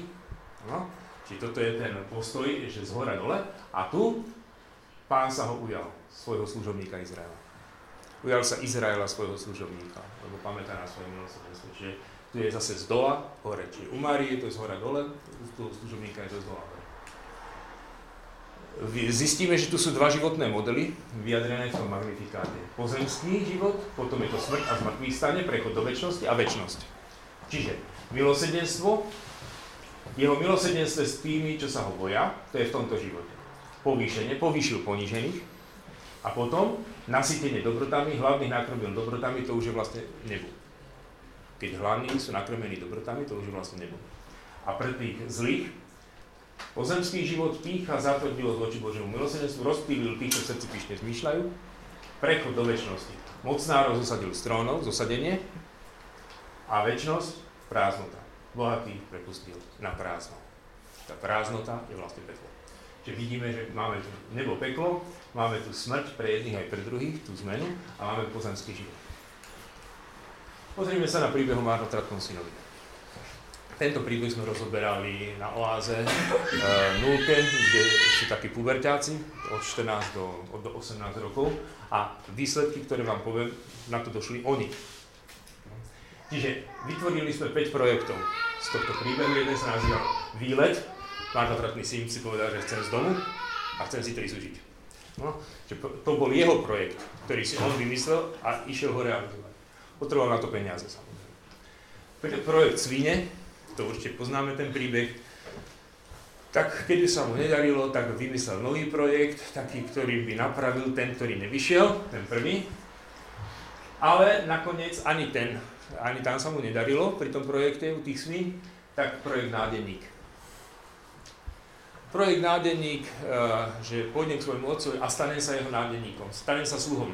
No, čiže toto je ten postoj, že z hora dole. A tu pán sa ho ujal, svojho služobníka Izraela. Ujal sa Izraela svojho služobníka, lebo pamätá na svoje milosrdenstvo. Čiže tu je zase z dola hore. Čiže u Márie to je z hora dole, u služobníka je to z dola hore. Zistíme, že tu sú dva životné modely vyjadrené v tom magnifikáte. Pozemský život, potom je to smrť a zmrtvý stane, prechod do väčšnosti a väčšnosť. Čiže milosedenstvo, jeho milosedenstvo s tými, čo sa ho boja, to je v tomto živote. Povýšenie, povýšil ponížených a potom nasytenie dobrotami, hlavných nakrmil dobrotami, to už je vlastne nebo keď hlavní sú nakrmení dobrotami, to už je vlastne nebo. A pre tých zlých, pozemský život pícha zatvrdilo voči Božiemu milosedenstvu, rozpílil tých, čo v srdci píšne zmýšľajú, prechod do väčšnosti. Mocnárov zosadil z trónov, zosadenie, a väčšnosť, prázdnota. Bohatý prepustil na prázdno. Tá prázdnota je vlastne peklo. Čiže vidíme, že máme tu nebo peklo, máme tu smrť pre jedných aj pre druhých, tú zmenu, a máme pozemský život. Pozrime sa na príbeh o marnotratnom synovi. Tento príbeh sme rozoberali na oáze e, nulke, kde sú takí puberťáci od 14 do, do 18 rokov a výsledky, ktoré vám poviem, na to došli oni. Čiže vytvorili sme 5 projektov z tohto príbehu. Jeden sa nazýva Výlet. Marnotratný syn si povedal, že chcem z domu a chcem si tri súžiť. No, to bol jeho projekt, ktorý si on vymyslel a išiel ho realizovať. Potreboval na to peniaze samozrejme. Projekt Svine, to určite poznáme ten príbeh, tak keď sa mu nedarilo, tak vymyslel nový projekt, taký, ktorý by napravil ten, ktorý nevyšiel, ten prvý. Ale nakoniec ani ten, ani tam sa mu nedarilo pri tom projekte u tých sní, tak projekt Nádenník. Projekt Nádenník, eh, že pôjdem k svojmu otcovi a stanem sa jeho nádenníkom, stanem sa sluhom.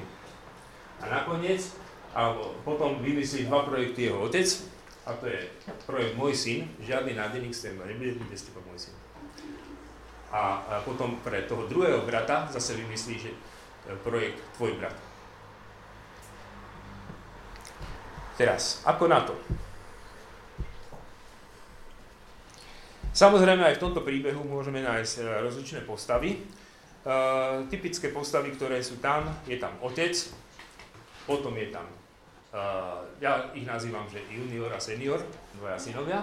A nakoniec alebo potom vymyslí dva projekty jeho otec, a to je projekt Môj syn, žiadny nádenník s teba nebude bez teba môj syn. A, a potom pre toho druhého brata zase vymyslí, že e, projekt Tvoj brat. Teraz, ako na to? Samozrejme aj v tomto príbehu môžeme nájsť e, rozličné postavy. Uh, typické postavy, ktoré sú tam, je tam otec, potom je tam Uh, ja ich nazývam, že junior a senior, dvoja synovia.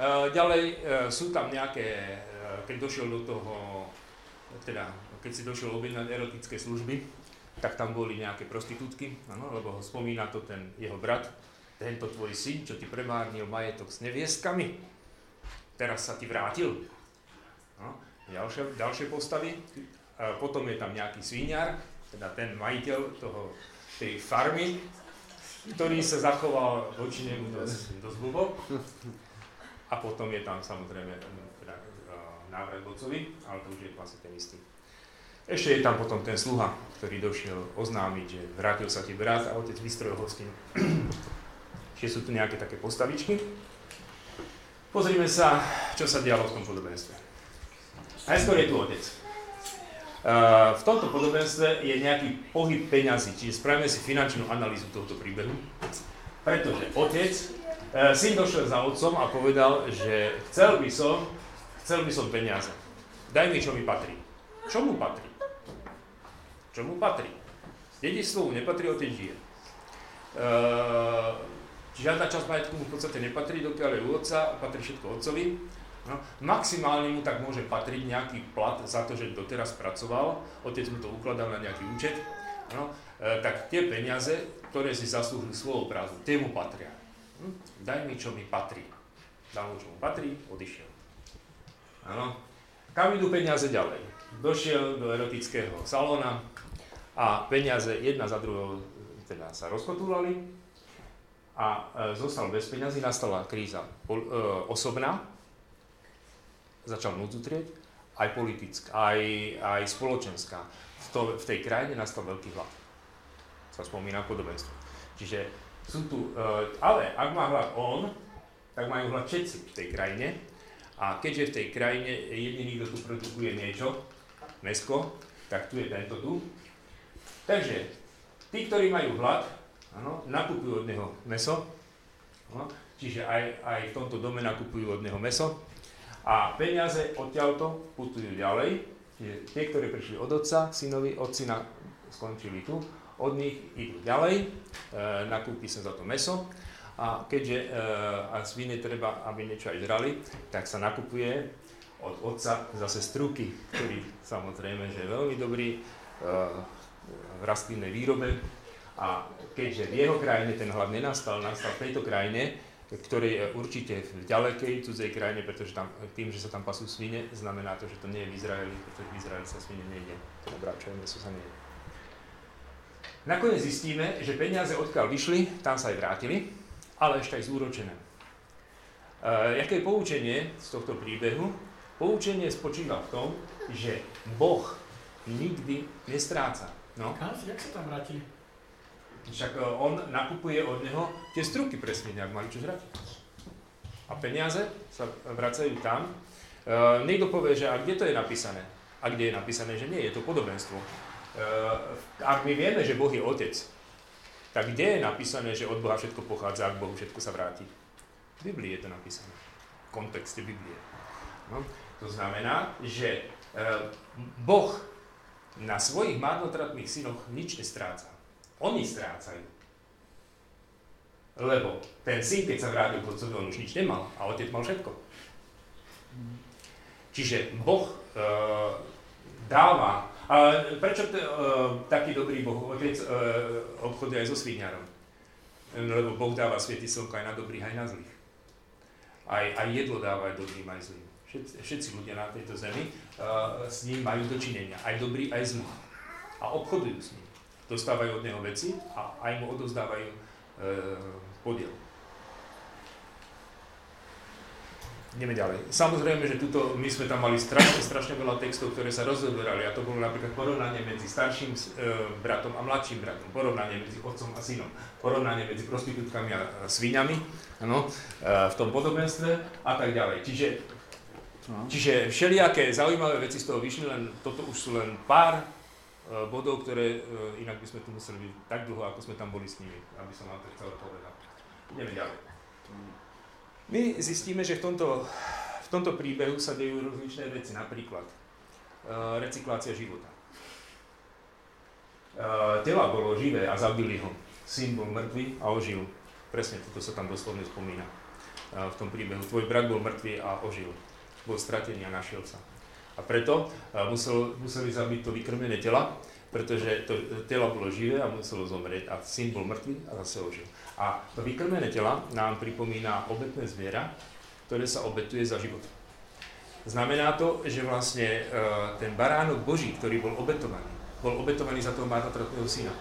Uh, ďalej sú tam nejaké, keď došiel do toho, teda keď si došiel objednať erotické služby, tak tam boli nejaké prostitútky, ano, lebo ho spomína to ten jeho brat, tento tvoj syn, čo ti premárnil majetok s neviestkami, teraz sa ti vrátil. No, ďalšie, ďalšie postavy, potom je tam nejaký svíňar, teda ten majiteľ toho tej farmy, ktorý sa zachoval voči nemu dosť, dosť blbo. A potom je tam samozrejme teda, návrat vodcovi, ale to už je vlastne ten istý. Ešte je tam potom ten sluha, ktorý došiel oznámiť, že vrátil sa ti brat a otec vystrojil hostinu. Čiže sú tu nejaké také postavičky. Pozrime sa, čo sa dialo v tom podobenstve. Najskôr je tu otec. V tomto podobenstve je nejaký pohyb peňazí, čiže spravíme si finančnú analýzu tohto príbehu. Pretože otec, uh, syn došiel za otcom a povedal, že chcel by som, chcel by som peniaze. Daj mi, čo mi patrí. Čo mu patrí? Čo mu patrí? Dedičstvo mu nepatrí, otec žije. Žiadna časť majetku mu v podstate nepatrí, dokiaľ je u otca, patrí všetko otcovi. No, maximálne mu tak môže patriť nejaký plat za to, že doteraz pracoval, otec mu to ukladal na nejaký účet, no, e, tak tie peniaze, ktoré si zaslúžil svojou prácu, tie mu patria. Hm? Daj mi, čo mi patrí. Dal mu, čo mu patrí, odišiel. Áno. Kam idú peniaze ďalej? Došiel do erotického salóna a peniaze jedna za druhou teda sa rozkotúvali a e, zostal bez peniazy, nastala kríza e, osobná, začal trieť, aj politická, aj, aj spoločenská. V, to, v tej krajine nastal veľký hlad. Sa spomína podobenstvo. Čiže sú tu, uh, ale ak má hlad on, tak majú hlad všetci v tej krajine. A keďže v tej krajine jediný, kto tu produkuje niečo, mesko, tak tu je tento tu. Takže tí, ktorí majú hlad, ano, nakupujú od neho meso, ano, čiže aj, aj v tomto dome nakupujú od neho meso. A peniaze odtiaľto putujú ďalej, čiže tie, ktoré prišli od otca, synovi, od syna skončili tu, od nich idú ďalej, e, nakúpi sa za to meso. A keďže e, a svine treba, aby niečo aj žrali, tak sa nakupuje od otca zase struky, ktorý samozrejme, že je veľmi dobrý e, v rastlinnej výrobe a keďže v jeho krajine ten hlad nenastal, nastal v tejto krajine, ktorej je určite v ďalekej cudzej krajine, pretože tam, tým, že sa tam pasú svine, znamená to, že to nie je v Izraeli, pretože v Izraeli sa svine nejde. Teda bráčové meso sa nejde. Nakoniec zistíme, že peniaze odkiaľ vyšli, tam sa aj vrátili, ale ešte aj zúročené. E, jaké je poučenie z tohto príbehu? Poučenie spočíva v tom, že Boh nikdy nestráca. No. Jak sa tam vrátili? Však e, on nakupuje od neho tie struky presne, ak mali čo žrať. A peniaze sa vracajú tam. E, niekto povie, že a kde to je napísané? A kde je napísané, že nie, je to podobenstvo. Eh, ak my vieme, že Boh je Otec, tak kde je napísané, že od Boha všetko pochádza a k Bohu všetko sa vráti? V Biblii je to napísané. V kontexte Biblie. No, to znamená, že eh, Boh na svojich marnotratných synoch nič nestráca. Oni strácajú. Lebo ten syn, keď sa vrátil k otcovi, on už nič nemal a otec mal všetko. Čiže Boh e, dáva a prečo t- uh, taký dobrý Boh Otec uh, obchoduje aj so svíňarom? Lebo Boh dáva svieti slnko aj na dobrých, aj na zlých. Aj, aj jedlo dáva aj dobrým, aj zlým. Všetci, všetci ľudia na tejto zemi uh, s ním majú dočinenia. Aj dobrý, aj zlý. A obchodujú s ním. Dostávajú od neho veci a aj mu odozdávajú uh, podiel. Ideme ďalej. Samozrejme, že tuto, my sme tam mali strašne, strašne veľa textov, ktoré sa rozoberali a to bolo napríklad porovnanie medzi starším e, bratom a mladším bratom, porovnanie medzi otcom a synom, porovnanie medzi prostitútkami a, a svíňami ano, e, v tom podobenstve a tak ďalej. Čiže, čiže všelijaké zaujímavé veci z toho vyšli, len toto už sú len pár e, bodov, ktoré e, inak by sme tu museli byť tak dlho, ako sme tam boli s nimi, aby som vám to chcel povedať. Ideme ďalej. My zistíme, že v tomto, v tomto príbehu sa dejú rozličné veci, napríklad uh, recyklácia života. Uh, tela bolo živé a zabili ho. Syn bol mŕtvý a ožil. Presne toto sa tam doslovne spomína uh, v tom príbehu. Tvoj brat bol mŕtvý a ožil. Bol stratený a našiel sa. A preto uh, musel, museli zabiť to vykrmené tela, pretože to telo bolo živé a muselo zomrieť a syn bol mŕtvý a zase ožil. A to vykrmené tela nám pripomína obetné zviera, ktoré sa obetuje za život. Znamená to, že vlastne e, ten baránok Boží, ktorý bol obetovaný, bol obetovaný za toho marnotratného syna,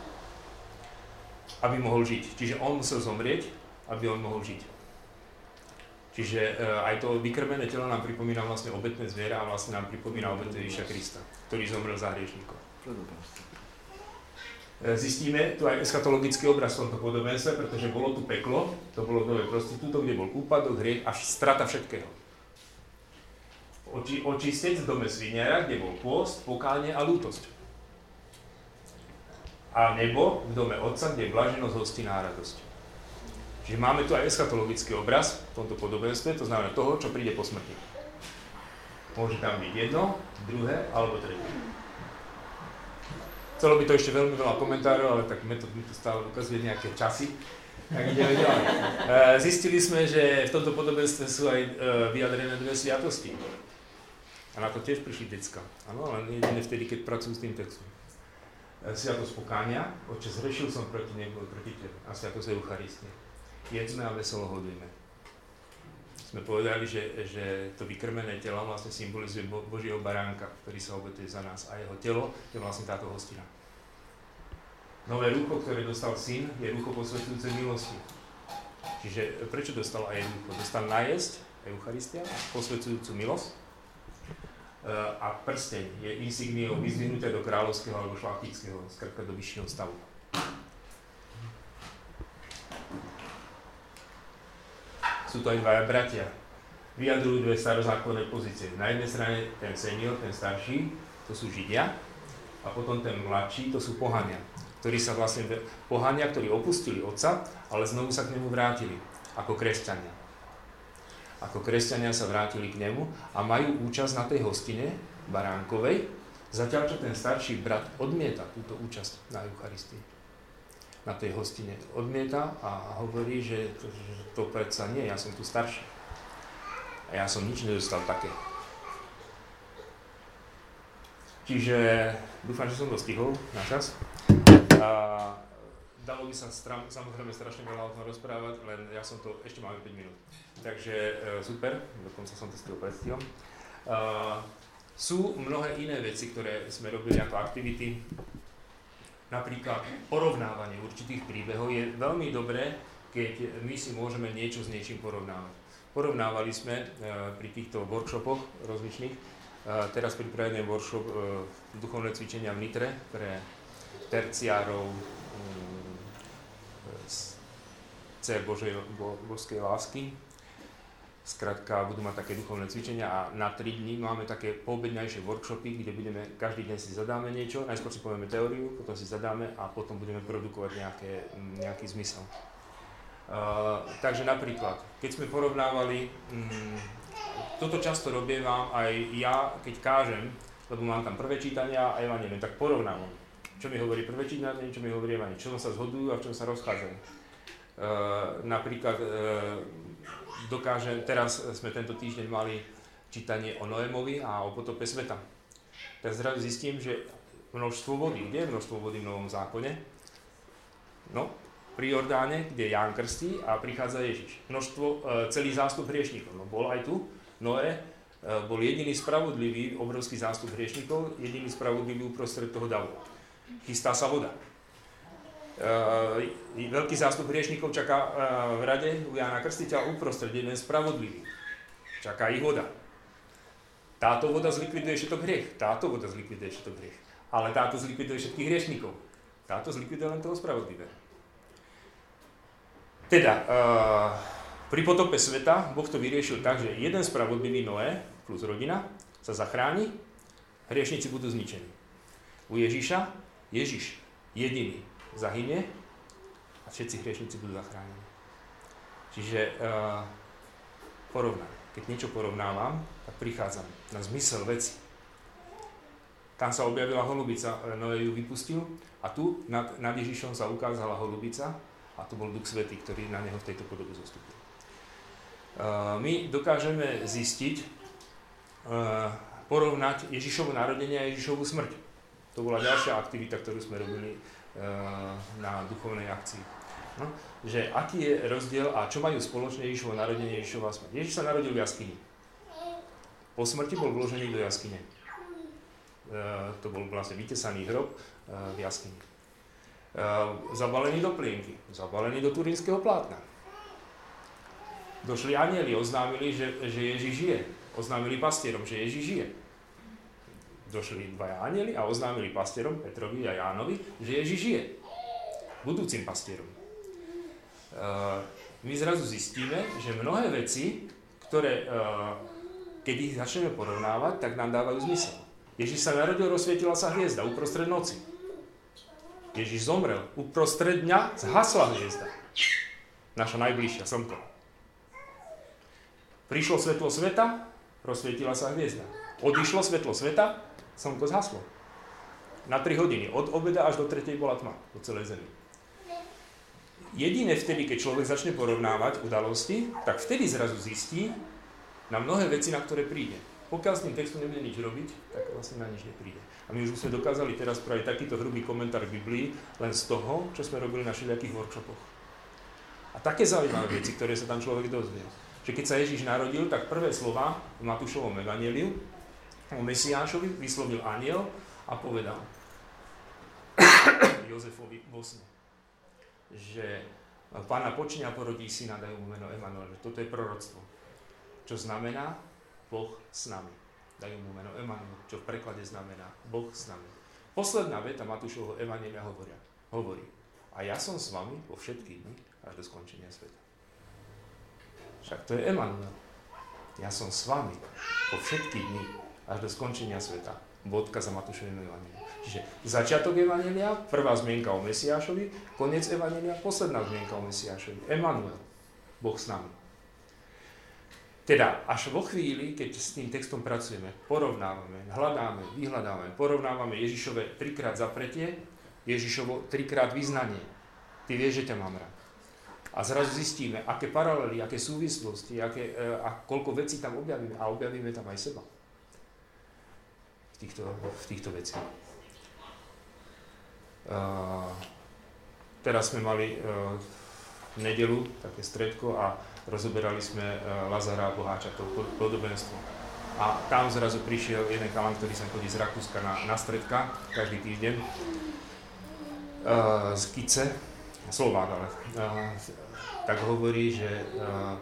aby mohol žiť. Čiže on musel zomrieť, aby on mohol žiť. Čiže e, aj to vykrmené telo nám pripomína vlastne obetné zviera a vlastne nám pripomína obetu Ježiša Krista, ktorý zomrel za hriešníkov. E, zistíme tu aj eschatologický obraz v tomto podobenstve, pretože bolo tu peklo, to bolo dole prostitútov, kde bol úpadok, hriech a strata všetkého. Oči, očistec v dome sviniara, kde bol pôst, pokánie a lútosť. A nebo v dome otca, kde je blaženosť, hostina a radosť. Čiže máme tu aj eschatologický obraz v tomto podobenstve, to znamená toho, čo príde po smrti. Môže tam byť jedno, druhé alebo tretie. Chcelo by to ešte veľmi veľa komentárov, ale tak metod mi to stále ukazuje nejaké časy. Tak ideme ďalej. E, zistili sme, že v tomto podobenstve sú aj e, vyjadrené dve sviatosti. A na to tiež prišli decka. Áno, len jedine vtedy, keď pracujú s tým textom. E, sviatosť pokánia, oče, zrešil som proti nebu, proti tebe. A sviatosť Eucharistie. Jedzme a veselo hodujme sme povedali, že, že to vykrmené telo vlastne symbolizuje Božieho baránka, ktorý sa obetuje za nás a jeho telo je vlastne táto hostina. Nové rucho, ktoré dostal syn, je rucho posvetujúce milosti. Čiže prečo dostal aj rucho? Dostal najesť, Eucharistia, posvetujúcu milosť e, a prsteň je insigniou vyzvihnuté do kráľovského alebo šlachtického, skrátka do vyššieho stavu. Sú to aj dvaja bratia. Vyjadrujú dve starozákonné pozície. Na jednej strane ten senior, ten starší, to sú Židia, a potom ten mladší, to sú pohania, ktorí sa vlastne, pohania, ktorí opustili otca, ale znovu sa k nemu vrátili, ako kresťania. Ako kresťania sa vrátili k nemu a majú účasť na tej hostine baránkovej, zatiaľ čo ten starší brat odmieta túto účasť na Eucharistii na tej hostine odmieta a hovorí, že to, že to predsa nie, ja som tu starší. A ja som nič nedostal také. Čiže dúfam, že som to stihol na čas. A dalo by sa stram, samozrejme strašne veľa o tom rozprávať, len ja som to, ešte máme 5 minút. Takže e, super, dokonca som to stihol predstihom. E, sú mnohé iné veci, ktoré sme robili ako aktivity napríklad porovnávanie určitých príbehov, je veľmi dobré, keď my si môžeme niečo s niečím porovnávať. Porovnávali sme e, pri týchto workshopoch rozličných, e, teraz pripravený workshop e, duchovné cvičenia v Nitre pre terciárov z C Božej, Bo, božskej lásky, Skrátka, budú mať také duchovné cvičenia a na 3 dní máme také poobedňajšie workshopy, kde budeme, každý deň si zadáme niečo, najskôr si povieme teóriu, potom si zadáme a potom budeme produkovať nejaké, nejaký zmysel. Uh, takže napríklad, keď sme porovnávali, um, toto často robievam aj ja, keď kážem, lebo mám tam prvé čítania a evanelium, tak porovnávam. Čo mi hovorí prvé čítanie, čo mi hovorí evanelium, čo sa zhodujú a v čom sa rozchádzajú. Uh, napríklad uh, dokážem, teraz sme tento týždeň mali čítanie o Noémovi a o potope sveta. Tak zrazu zistím, že množstvo vody, kde je množstvo vody v Novom zákone? No, pri Jordáne, kde Ján krstí a prichádza Ježiš. Množstvo, e, celý zástup hriešnikov. No bol aj tu, Noé, e, bol jediný spravodlivý, obrovský zástup hriešnikov, jediný spravodlivý uprostred toho davu. Chystá sa voda. Uh, veľký zástup hriešnikov čaká uh, v rade u Jana Krstiteľa uprostred, jeden spravodlivý. Čaká ich voda. Táto voda zlikviduje všetok hriech. Táto voda zlikviduje všetok hriech. Ale táto zlikviduje všetkých hriešnikov. Táto zlikviduje len toho spravodlivého. Teda, uh, pri potope sveta Boh to vyriešil tak, že jeden spravodlivý Noé plus rodina sa zachráni, hriešnici budú zničení. U Ježíša, Ježiš jediný zahynie a všetci hriešnici budú zachránení. Čiže uh, porovnám. Keď niečo porovnávam, tak prichádzam na zmysel veci. Tam sa objavila holubica, eh, Noé ju vypustil a tu nad, nad Ježišom sa ukázala holubica a to bol Duch Svetý, ktorý na neho v tejto podobe zostupil. Uh, my dokážeme zistiť, porovnať Ježišovu narodenie a Ježišovu smrť. To bola ďalšia aktivita, ktorú sme robili Eh, na duchovnej akcii. No, že aký je rozdiel a čo majú spoločne Ježišovo narodenie Ježišova smrť. Ježiš sa narodil v jaskyni. Po smrti bol vložený do jaskyne. E, to bol vlastne vytesaný hrob e, v jaskyni. Zabalený do plienky, zabalený do turínskeho plátna. Došli anieli, oznámili, že, že Ježiš žije. Oznámili pastierom, že Ježiš žije došli dvaja anieli a oznámili pastierom Petrovi a Jánovi, že Ježiš žije. Budúcim pastierom. Uh, my zrazu zistíme, že mnohé veci, ktoré, uh, keď ich začneme porovnávať, tak nám dávajú zmysel. Ježiš sa narodil, rozsvietila sa hviezda uprostred noci. Ježiš zomrel, uprostred dňa zhasla hviezda. Naša najbližšia, slnko. Prišlo svetlo sveta, rozsvietila sa hviezda. Odišlo svetlo sveta, slnko zhaslo. Na 3 hodiny. Od obeda až do 3. bola tma po celej zemi. Jedine vtedy, keď človek začne porovnávať udalosti, tak vtedy zrazu zistí na mnohé veci, na ktoré príde. Pokiaľ s tým textom nebude nič robiť, tak vlastne na nič nepríde. A my už sme dokázali teraz spraviť takýto hrubý komentár Biblii len z toho, čo sme robili na všelijakých workshopoch. A také zaujímavé veci, ktoré sa tam človek dozvie. Že keď sa Ježiš narodil, tak prvé slova v Matúšovom evaneliu o Mesiášovi vyslovil aniel a povedal Jozefovi vo sne, že pána počne a porodí syna, dajú mu meno Emanuel. Toto je proroctvo. Čo znamená Boh s nami. Dajú mu meno Emanuel, čo v preklade znamená Boh s nami. Posledná veta Matúšovho Evanielia hovoria, hovorí, a ja som s vami vo všetky dni až do skončenia sveta. Však to je Emanuel. Ja som s vami po všetky dni až do skončenia sveta. Bodka za Matúšovým evaníliom. Čiže začiatok Evanelia, prvá zmienka o Mesiášovi, koniec Evanelia, posledná zmienka o Mesiášovi. Emanuel, Boh s nami. Teda až vo chvíli, keď s tým textom pracujeme, porovnávame, hľadáme, vyhľadávame, porovnávame Ježišove trikrát zapretie, Ježišovo trikrát vyznanie. Ty vieš, že ťa mám rád. A zrazu zistíme, aké paralely, aké súvislosti, aké, e, a koľko vecí tam objavíme. A objavíme tam aj seba. V týchto, v týchto veciach. Teraz sme mali uh, v nedelu také stredko a rozoberali sme uh, Lazara a Boháča, to podobenstvo. A tam zrazu prišiel jeden kalan, ktorý sa chodí z Rakúska na, na stredka každý týždeň, uh, z Kice, Slovák ale, tak hovorí, že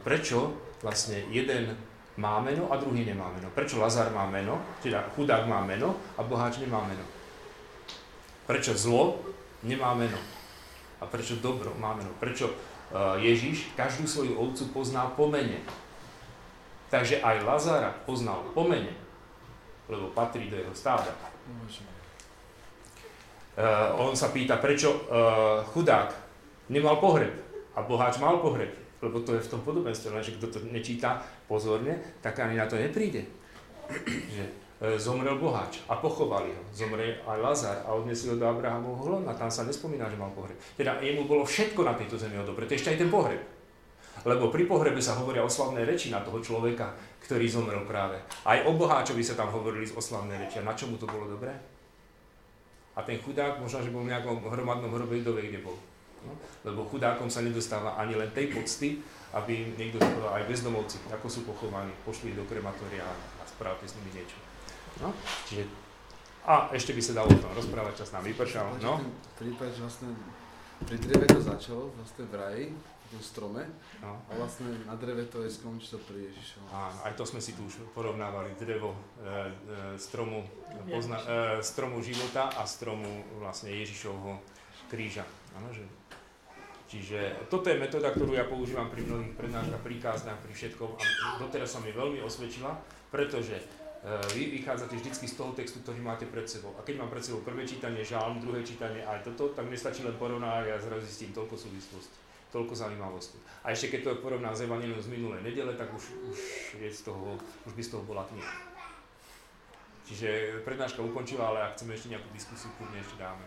prečo vlastne jeden má meno a druhý nemá meno. Prečo Lazar má meno, teda chudák má meno a boháč nemá meno. Prečo zlo nemá meno? A prečo dobro má meno? Prečo uh, Ježiš každú svoju ovcu pozná po mene? Takže aj Lazara poznal po mene, lebo patrí do jeho stáda. Uh, on sa pýta, prečo uh, chudák nemal pohreb a boháč mal pohreb, lebo to je v tom podobenstve, že kto to nečíta pozorne, tak ani na to nepríde. že E, zomrel boháč a pochovali ho. Zomrel aj Lazar a odnesli ho do Abrahamovho hlona. Tam sa nespomína, že mal pohreb. Teda jemu bolo všetko na tejto zemi dobre. To ešte aj ten pohreb. Lebo pri pohrebe sa hovoria oslavné reči na toho človeka, ktorý zomrel práve. Aj o boháčovi sa tam hovorili oslavné reči. A na čomu to bolo dobré? A ten chudák možno, že bol v nejakom hromadnom hrobe, kto kde bol. No? Lebo chudákom sa nedostáva ani len tej pocty, aby niekto povedal aj bezdomovci, ako sú pochovaní, pošli do krematória a spravte s nimi niečo. No, čiže a ešte by sa dalo o tom rozprávať, čas nám vypršal. No. Ten prípad, že vlastne pri dreve to začalo, vlastne v raji, v tom strome, no. a vlastne na dreve to je skončilo pri Ježišovom. A aj to sme si tu už porovnávali, drevo e, e, stromu, pozna, e, stromu života a stromu vlastne Ježišovho kríža. Ano, že Čiže toto je metóda, ktorú ja používam pri mnohých prednáškach, pri kázniach, pri všetkom a doteraz sa mi veľmi osvedčila, pretože Eh, vy vychádzate vždy z toho textu, ktorý máte pred sebou. A keď mám pred sebou prvé čítanie, žalm, druhé čítanie aj toto, tak mi stačí len porovnať a ja zrazu zistím toľko súvislostí, toľko zaujímavostí. A ešte keď to porovnám s Evangelium z minulej nedele, tak už, už, je z toho, už by z toho bola kniha. Čiže prednáška ukončila, ale ak chceme ešte nejakú diskusiu, kľudne ešte dáme.